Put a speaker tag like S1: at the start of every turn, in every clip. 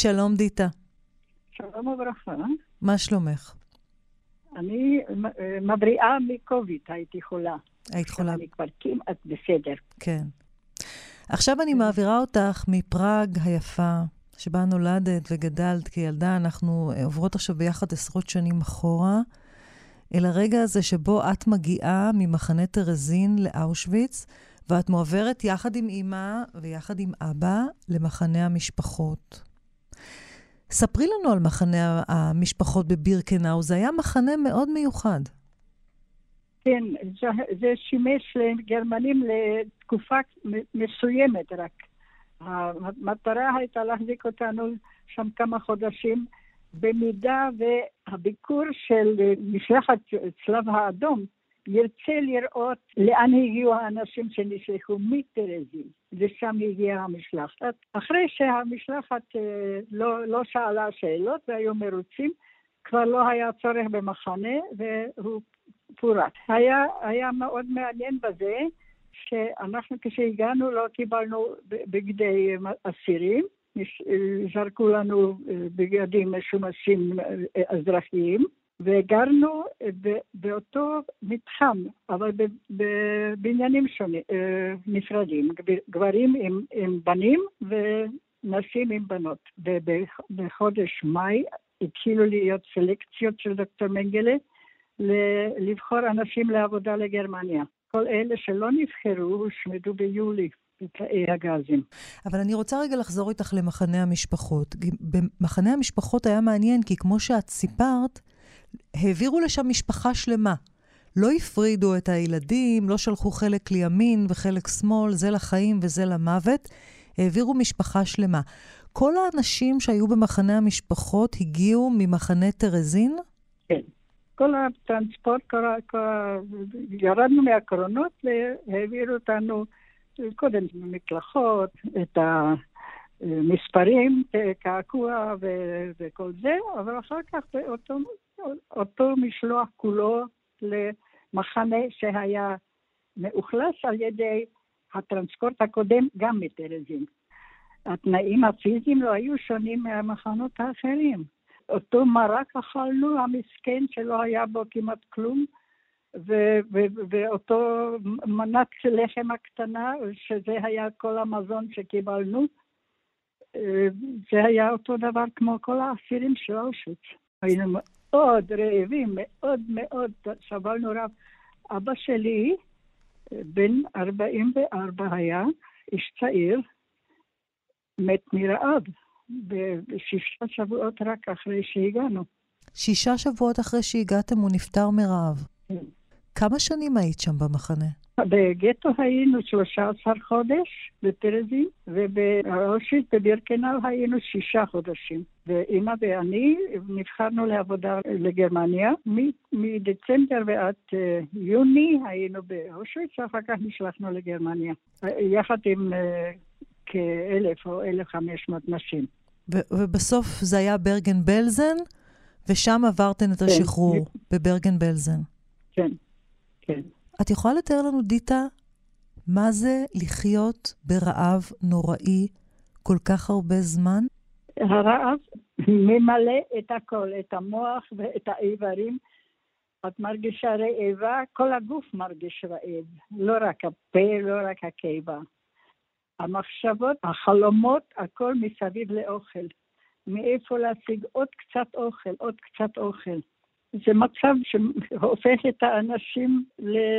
S1: שלום, דיטה.
S2: שלום וברכה.
S1: מה שלומך?
S2: אני מבריאה מקוביד, הייתי חולה.
S1: היית חולה.
S2: אני כבר כמעט בסדר.
S1: כן. עכשיו אני מעבירה אותך מפראג היפה, שבה נולדת וגדלת כילדה, אנחנו עוברות עכשיו ביחד עשרות שנים אחורה, אל הרגע הזה שבו את מגיעה ממחנה טרזין לאושוויץ, ואת מועברת יחד עם אימא ויחד עם אבא למחנה המשפחות. ספרי לנו על מחנה המשפחות בבירקנאו, זה היה מחנה מאוד מיוחד.
S2: כן, זה, שימש לגרמנים לתקופה מסוימת רק. המטרה הייתה להחזיק אותנו שם כמה חודשים, במידה והביקור של משלחת צלב האדום ירצה לראות לאן הגיעו האנשים שנשלחו מטרזין, לשם הגיעה המשלחת. אחרי שהמשלחת אה, לא, לא שאלה שאלות והיו מרוצים, כבר לא היה צורך במחנה והוא פורט. היה, היה מאוד מעניין בזה שאנחנו כשהגענו לא קיבלנו בגדי אסירים, זרקו לנו אה, בגדים משומשים אה, אזרחיים. וגרנו באותו מתחם, אבל בבניינים שונים, אה, נפרדים, גברים עם, עם בנים ונשים עם בנות. ובחודש מאי התחילו להיות סלקציות של דוקטור מנגלה לבחור אנשים לעבודה לגרמניה. כל אלה שלא נבחרו הושמדו ביולי. הגזים.
S1: אבל אני רוצה רגע לחזור איתך למחנה המשפחות. במחנה המשפחות היה מעניין, כי כמו שאת סיפרת, העבירו לשם משפחה שלמה. לא הפרידו את הילדים, לא שלחו חלק לימין וחלק שמאל, זה לחיים וזה למוות. העבירו משפחה שלמה. כל האנשים שהיו במחנה המשפחות הגיעו ממחנה טרזין?
S2: כן. כל הטרנספורט, כל, כל, ירדנו מהקרונות והעבירו אותנו קודם מקלחות, את המספרים, קעקוע וכל זה, אבל אחר כך באותו אותו משלוח כולו למחנה שהיה מאוכלס על ידי הטרנספורט הקודם, גם מטרזין. התנאים הפיזיים לא היו שונים מהמחנות האחרים. אותו מרק אכלנו, המסכן, שלא היה בו כמעט כלום, ו- ו- ואותו מנת לחם הקטנה, שזה היה כל המזון שקיבלנו, אה, זה היה אותו דבר כמו כל האסירים של אושוויץ. היינו מאוד רעבים, מאוד מאוד, סבלנו רב. אבא שלי, בן 44 היה, איש צעיר, מת מרעב, בשישה שבועות רק אחרי שהגענו.
S1: שישה שבועות אחרי שהגעתם הוא נפטר מרעב. כמה שנים היית שם במחנה?
S2: בגטו היינו 13 חודש בפרזין, ובאושוויץ בבירקנאו היינו שישה חודשים. ואימא ואני נבחרנו לעבודה לגרמניה. מדצמבר ועד אה, יוני היינו באושוויץ, ואחר כך נשלחנו לגרמניה, יחד עם אה, כאלף או אלף חמש מאות נשים.
S1: ובסוף זה היה ברגן בלזן, ושם עברתן את כן. השחרור, כן. בברגן בלזן.
S2: כן, כן.
S1: את יכולה לתאר לנו, דיטה, מה זה לחיות ברעב נוראי כל כך הרבה זמן?
S2: הרעב ממלא את הכל, את המוח ואת האיברים. את מרגישה רעבה, כל הגוף מרגיש רעב, לא רק הפה, לא רק הקיבה. המחשבות, החלומות, הכל מסביב לאוכל. מאיפה להשיג עוד קצת אוכל, עוד קצת אוכל. זה מצב שהופך את האנשים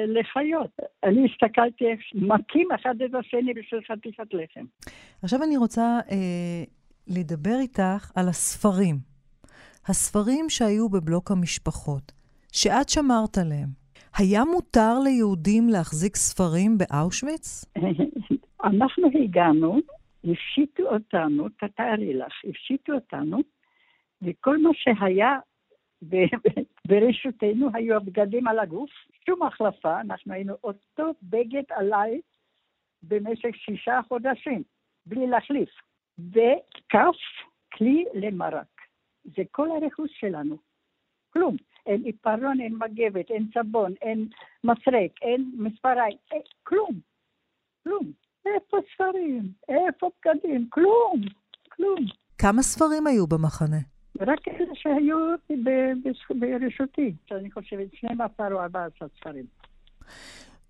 S2: לחיות. אני הסתכלתי איך מכים אחד את השני בשביל חתיכת לחם.
S1: עכשיו אני רוצה אה, לדבר איתך על הספרים. הספרים שהיו בבלוק המשפחות, שאת שמרת עליהם. היה מותר ליהודים להחזיק ספרים באושוויץ?
S2: אנחנו הגענו, הפשיטו אותנו, תתארי לך, הפשיטו אותנו, וכל מה שהיה ברשותנו היו הבגדים על הגוף, שום החלפה, אנחנו היינו אותו בגד עליי במשך שישה חודשים, בלי להחליף. וכף כלי למרק. זה כל הרכוש שלנו. כלום. אין עיפרון, אין מגבת, אין סבון, אין מסרק, אין מספריים, אין, כלום. כלום. איפה ספרים? איפה בגדים? כלום. כלום.
S1: כמה ספרים היו במחנה?
S2: רק אלה שהיו ברשותי, שאני חושבת 12 או 14 ספרים.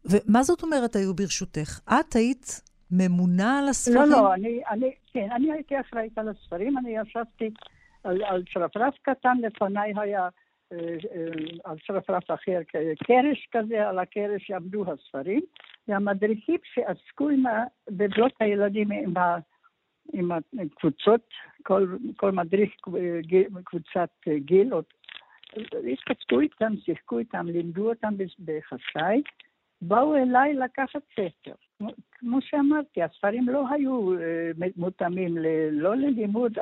S1: ומה זאת אומרת היו ברשותך? את היית ממונה על הספרים?
S2: לא, לא, אני, אני, כן, אני הייתי אחראית על הספרים, אני ישבתי על, על שרפרף קטן, לפניי היה אה, אה, על שרפרף אחר קרש כזה, על הקרש עמדו הספרים, והמדריכים שעסקו עם בבלות הילדים עם, ה, עם הקבוצות, כל, כל מדריך קבוצת גיל, התפתחו איתם, שיחקו איתם, לימדו אותם בחשאי, באו אליי לקחת ספר. כמו שאמרתי, הספרים לא היו אה, מותאמים לא ללימוד,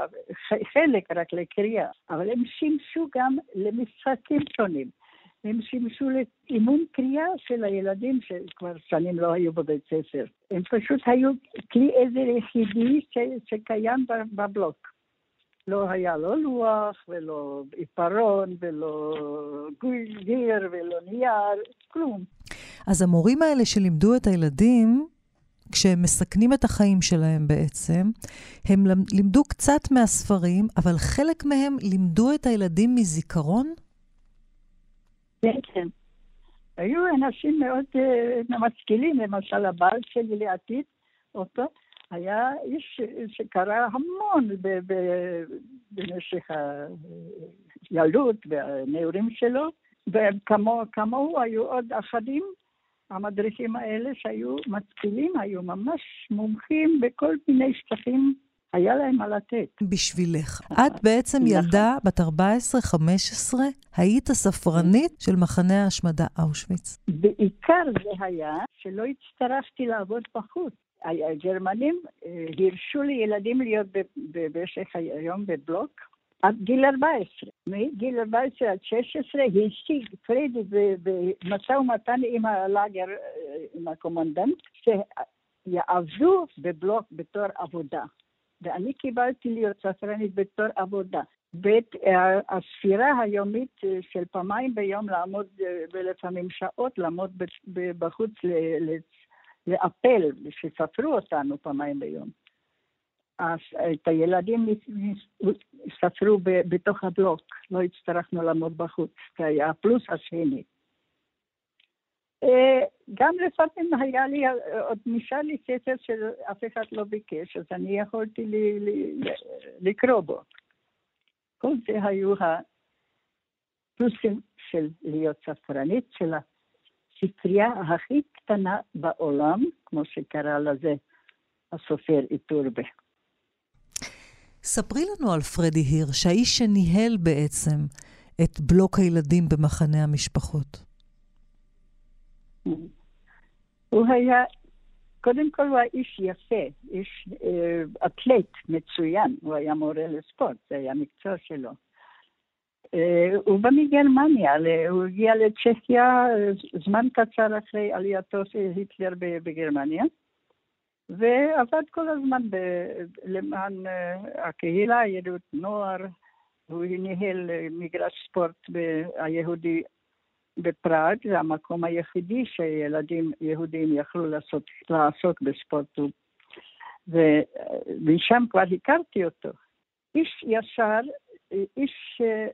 S2: חלק רק לקריאה, אבל הם שימשו גם למשחקים שונים. הם שימשו לאימון קריאה של הילדים שכבר שנים לא היו בבית ספר. הם פשוט היו כלי עזר יחידי שקיים בבלוק. לא היה לא לוח ולא עיפרון ולא גיר ולא נייר, כלום.
S1: אז המורים האלה שלימדו את הילדים, כשהם מסכנים את החיים שלהם בעצם, הם לימדו קצת מהספרים, אבל חלק מהם לימדו את הילדים מזיכרון?
S2: כן, כן. היו אנשים מאוד uh, משכילים, למשל הבעל שלי לעתיד, אותו, היה איש שקרא המון במשך הילדות והנעורים שלו, וכמוהו היו עוד אחדים המדריכים האלה שהיו משכילים, היו ממש מומחים בכל מיני שטחים, היה להם מה לתת.
S1: בשבילך. את בעצם נכון. ילדה בת 14-15, היית הספרנית של מחנה ההשמדה אושוויץ.
S2: בעיקר זה היה שלא הצטרכתי לעבוד בחוץ. הגרמנים אה, הרשו לילדים להיות במשך היום בבלוק, עד גיל 14. מגיל 14 עד 16 השיג פרידי במשא ומתן עם הלאגר, עם הקומנדנט, שיעבדו בבלוק בתור עבודה. ואני קיבלתי להיות ספרנית בתור עבודה. בית הספירה היומית של פעמיים ביום לעמוד, ולפעמים שעות, לעמוד בחוץ לאפל, שספרו אותנו פעמיים ביום. את הילדים ספרו בתוך הבלוק, לא הצטרכנו לעמוד בחוץ, זה היה הפלוס השני. גם לפעמים היה לי, עוד נשאר לי ספר שאף אחד לא ביקש, אז אני יכולתי לי, לי, לקרוא בו. כל זה היו הפלוסים של להיות ספרנית, של הספרייה הכי קטנה בעולם, כמו שקרא לזה הסופר איטורבה.
S1: ספרי לנו על פרדי הירש, האיש שניהל בעצם את בלוק הילדים במחנה המשפחות.
S2: הוא היה, קודם כל הוא היה איש יפה, איש אה, אתלט מצוין, הוא היה מורה לספורט, זה היה המקצוע שלו. אה, הוא בא מגרמניה, הוא הגיע לצ'כיה אה, זמן קצר אחרי עלייתו של היטלר בגרמניה. ועבד כל הזמן ב- למען uh, הקהילה, יהדות נוער, הוא ניהל uh, מגרש ספורט היהודי בפראג, זה המקום היחידי שילדים יהודים יכלו לעשות, לעסוק בספורט. ומשם כבר הכרתי אותו. איש ישר, איש uh,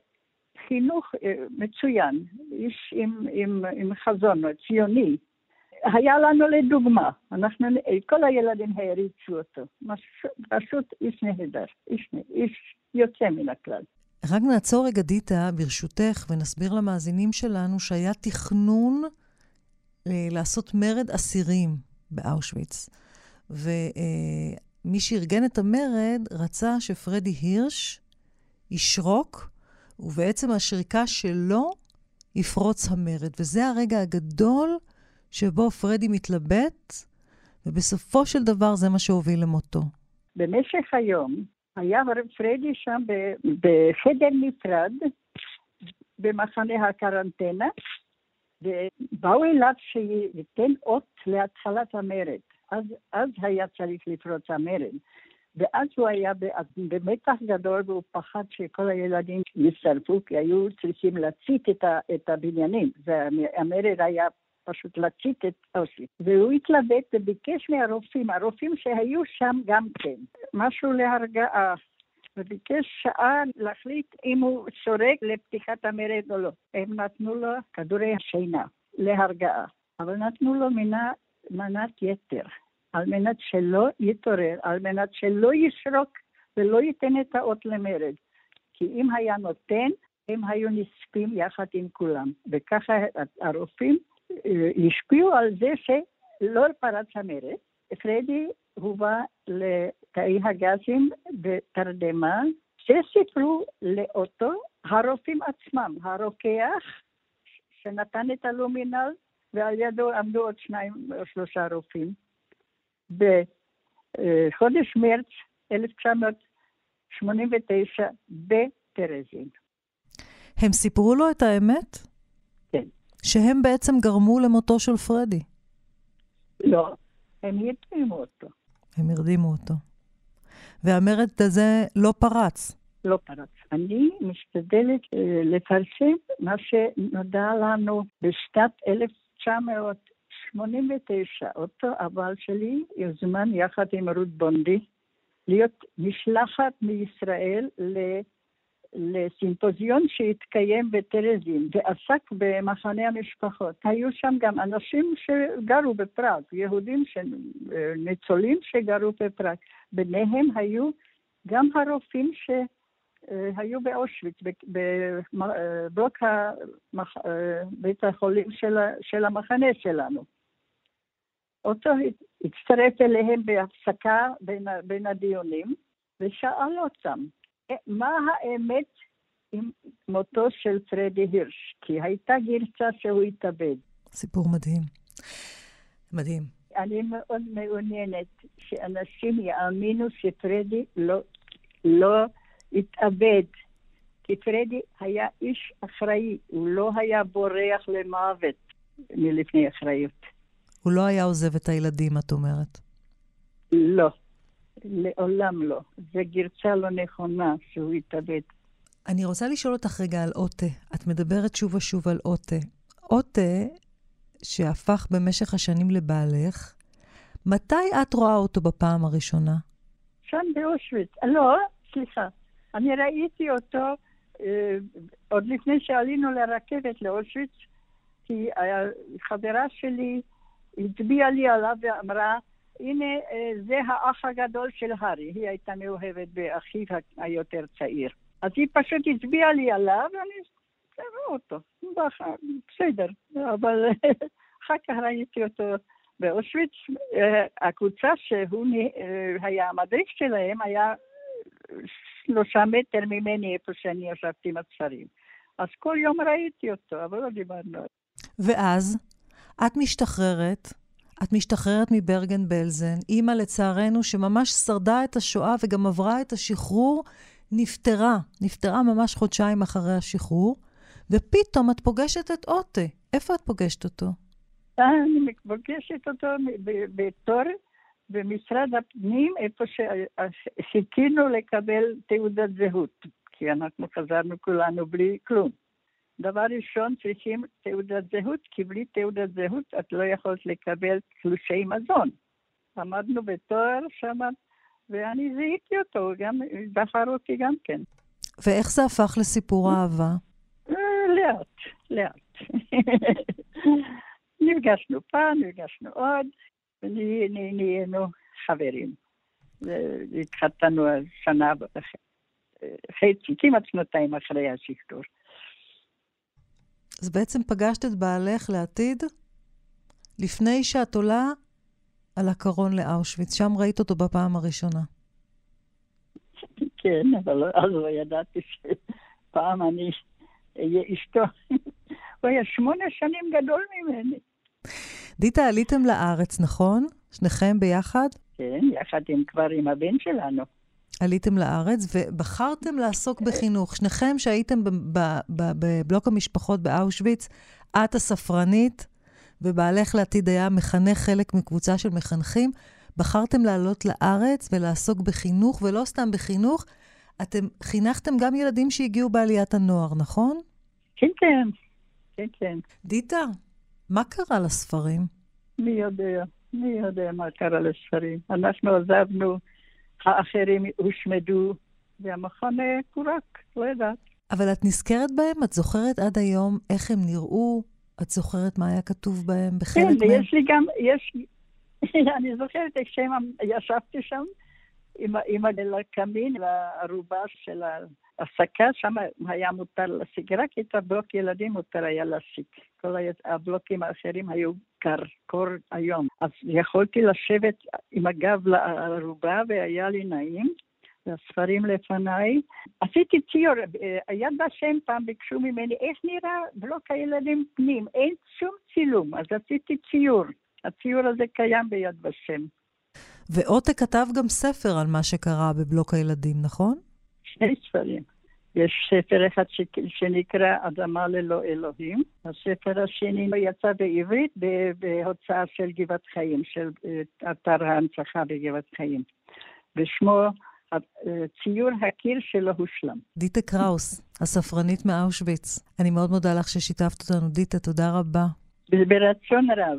S2: חינוך uh, מצוין, איש עם, עם, עם חזון, ציוני. היה לנו לדוגמה, אנחנו, כל הילדים העריצו אותו, פשוט איש נהדר, איש, איש יוצא מן הכלל.
S1: רק נעצור רגע, דיטה, ברשותך, ונסביר למאזינים שלנו שהיה תכנון אה, לעשות מרד אסירים באושוויץ. ומי שארגן את המרד רצה שפרדי הירש ישרוק, ובעצם השריקה שלו יפרוץ המרד. וזה הרגע הגדול שבו פרדי מתלבט, ובסופו של דבר זה מה שהוביל למותו.
S2: במשך היום היה פרדי שם בחדר נפרד במחנה הקרנטנה, ובאו אליו שייתן אות להתחלת המרד. אז, אז היה צריך לפרוץ המרד. ואז הוא היה במתח גדול והוא פחד שכל הילדים ישרפו, כי היו צריכים להצית את, את הבניינים. והמרד היה פשוט להצית את אושוויץ. והוא התלבט וביקש מהרופאים, הרופאים שהיו שם גם כן, משהו להרגעה. וביקש שעה להחליט אם הוא שורק לפתיחת המרד או לא. הם נתנו לו כדורי שינה להרגעה, אבל נתנו לו מנה, מנת יתר, על מנת שלא יתעורר, על מנת שלא ישרוק ולא ייתן את האות למרד. כי אם היה נותן, הם היו נספים יחד עם כולם. וככה הרופאים השפיעו על זה שלא פרץ המרד. פרדי הובא לתאי הגזים בתרדמה, שסיפרו לאותו הרופאים עצמם, הרוקח שנתן את הלומינל, ועל ידו עמדו עוד שניים או שלושה רופאים. בחודש מרץ 1989 בטרזין.
S1: הם סיפרו לו את האמת? שהם בעצם גרמו למותו של פרדי?
S2: לא, הם הרדימו אותו.
S1: הם הרדימו אותו. והמרד הזה לא פרץ.
S2: לא פרץ. אני משתדלת אה, לפרסם מה שנודע לנו בשנת 1989. אותו הבעל שלי יוזמן יחד עם רות בונדי להיות משלחת מישראל ל... לסימפוזיון שהתקיים בטרזין ועסק במחנה המשפחות. היו שם גם אנשים שגרו בפראג, יהודים, ש... ניצולים שגרו בפראג. ביניהם היו גם הרופאים שהיו באושוויץ, בבלוק המח... בית החולים של, של המחנה שלנו. אותו הצטרף אליהם בהפסקה בין, בין הדיונים ושאל אותם, מה האמת עם מותו של פרדי הירש? כי הייתה גרסה שהוא התאבד.
S1: סיפור מדהים. מדהים.
S2: אני מאוד מעוניינת שאנשים יאמינו שפרדי לא, לא התאבד. כי פרדי היה איש אחראי, הוא לא היה בורח למוות מלפני אחריות.
S1: הוא לא היה עוזב את הילדים, את אומרת.
S2: לא. לעולם לא. זו גרסה לא נכונה שהוא התאבד.
S1: אני רוצה לשאול אותך רגע על עוטה. את מדברת שוב ושוב על עוטה. עוטה, שהפך במשך השנים לבעלך, מתי את רואה אותו בפעם הראשונה?
S2: שם באושוויץ. לא, סליחה. אני ראיתי אותו אה, עוד לפני שעלינו לרכבת לאושוויץ, כי החברה שלי הצביעה לי עליו ואמרה, הנה, אה, זה האח הגדול של הארי. היא הייתה מאוהבת באחיו היותר צעיר. אז היא פשוט הצביעה לי עליו, ואני רואה אותו. בסדר, אבל אחר כך ראיתי אותו באושוויץ. אה, הקבוצה שהוא אה, היה המדריך שלהם היה שלושה מטר ממני, איפה שאני ישבתי עם הצפרים. אז כל יום ראיתי אותו, אבל לא דיברנו.
S1: ואז את משתחררת, את משתחררת מברגן בלזן, אימא לצערנו שממש שרדה את השואה וגם עברה את השחרור, נפטרה, נפטרה ממש חודשיים אחרי השחרור, ופתאום את פוגשת את עוטה. איפה את פוגשת אותו?
S2: אני פוגשת אותו בתור במשרד הפנים, איפה שחיכינו לקבל תעודת זהות, כי אנחנו חזרנו כולנו בלי כלום. דבר ראשון צריכים תעודת זהות, כי בלי תעודת זהות את לא יכולת לקבל תלושי מזון. עמדנו בתואר שם, ואני זיהיתי אותו, גם בחר אותי גם כן.
S1: ואיך זה הפך לסיפור אהבה?
S2: אה, לאט, לאט. נפגשנו פעם, נפגשנו עוד, ונהיינו חברים. התחתנו שנה חצי, כמעט שנתיים אחרי השחרור.
S1: אז בעצם פגשת את בעלך לעתיד לפני שאת עולה על הקרון לאושוויץ. שם ראית אותו בפעם הראשונה.
S2: כן, אבל אז לא ידעתי שפעם אני אהיה אשתו. הוא היה שמונה שנים גדול ממני.
S1: דיטה, עליתם לארץ, נכון? שניכם ביחד?
S2: כן, יחד עם כבר עם הבן שלנו.
S1: עליתם לארץ ובחרתם לעסוק בחינוך. שניכם שהייתם בבלוק המשפחות באושוויץ, את הספרנית ובעלך לעתיד היה מחנך חלק מקבוצה של מחנכים, בחרתם לעלות לארץ ולעסוק בחינוך, ולא סתם בחינוך, אתם חינכתם גם ילדים שהגיעו בעליית הנוער, נכון?
S2: כן, כן. כן, כן.
S1: דיטה, מה קרה לספרים?
S2: מי יודע, מי יודע מה קרה לספרים. אנחנו עזבנו האחרים הושמדו, והמחנה פורק, לא יודעת.
S1: אבל את נזכרת בהם? את זוכרת עד היום איך הם נראו? את זוכרת מה היה כתוב בהם בחלק
S2: כן,
S1: מהם?
S2: ויש לי גם, יש, אני זוכרת איך שהם, ישבתי שם עם, עם הקמין והערובה של ההסקה, שם היה מותר להסיק, רק את הבלוק ילדים מותר היה להסיק. כל הבלוקים האחרים היו קר, קור היום. אז יכולתי לשבת עם הגב לערובה והיה לי נעים. והספרים לפניי. עשיתי ציור, יד ושם פעם ביקשו ממני איך נראה בלוק הילדים פנים, אין שום צילום, אז עשיתי ציור. הציור הזה קיים ביד ושם.
S1: ועותק כתב גם ספר על מה שקרה בבלוק הילדים, נכון?
S2: שני ספרים. יש ספר אחד ש... שנקרא אדמה ללא אלוהים. הספר השני יצא בעברית בהוצאה של גבעת חיים, של אתר ההנצחה בגבעת חיים. ושמו ציור הקיר שלא הושלם.
S1: דיטה קראוס, הספרנית מאושוויץ. אני מאוד מודה לך ששיתפת אותנו, דיטה, תודה רבה.
S2: ברצון רב.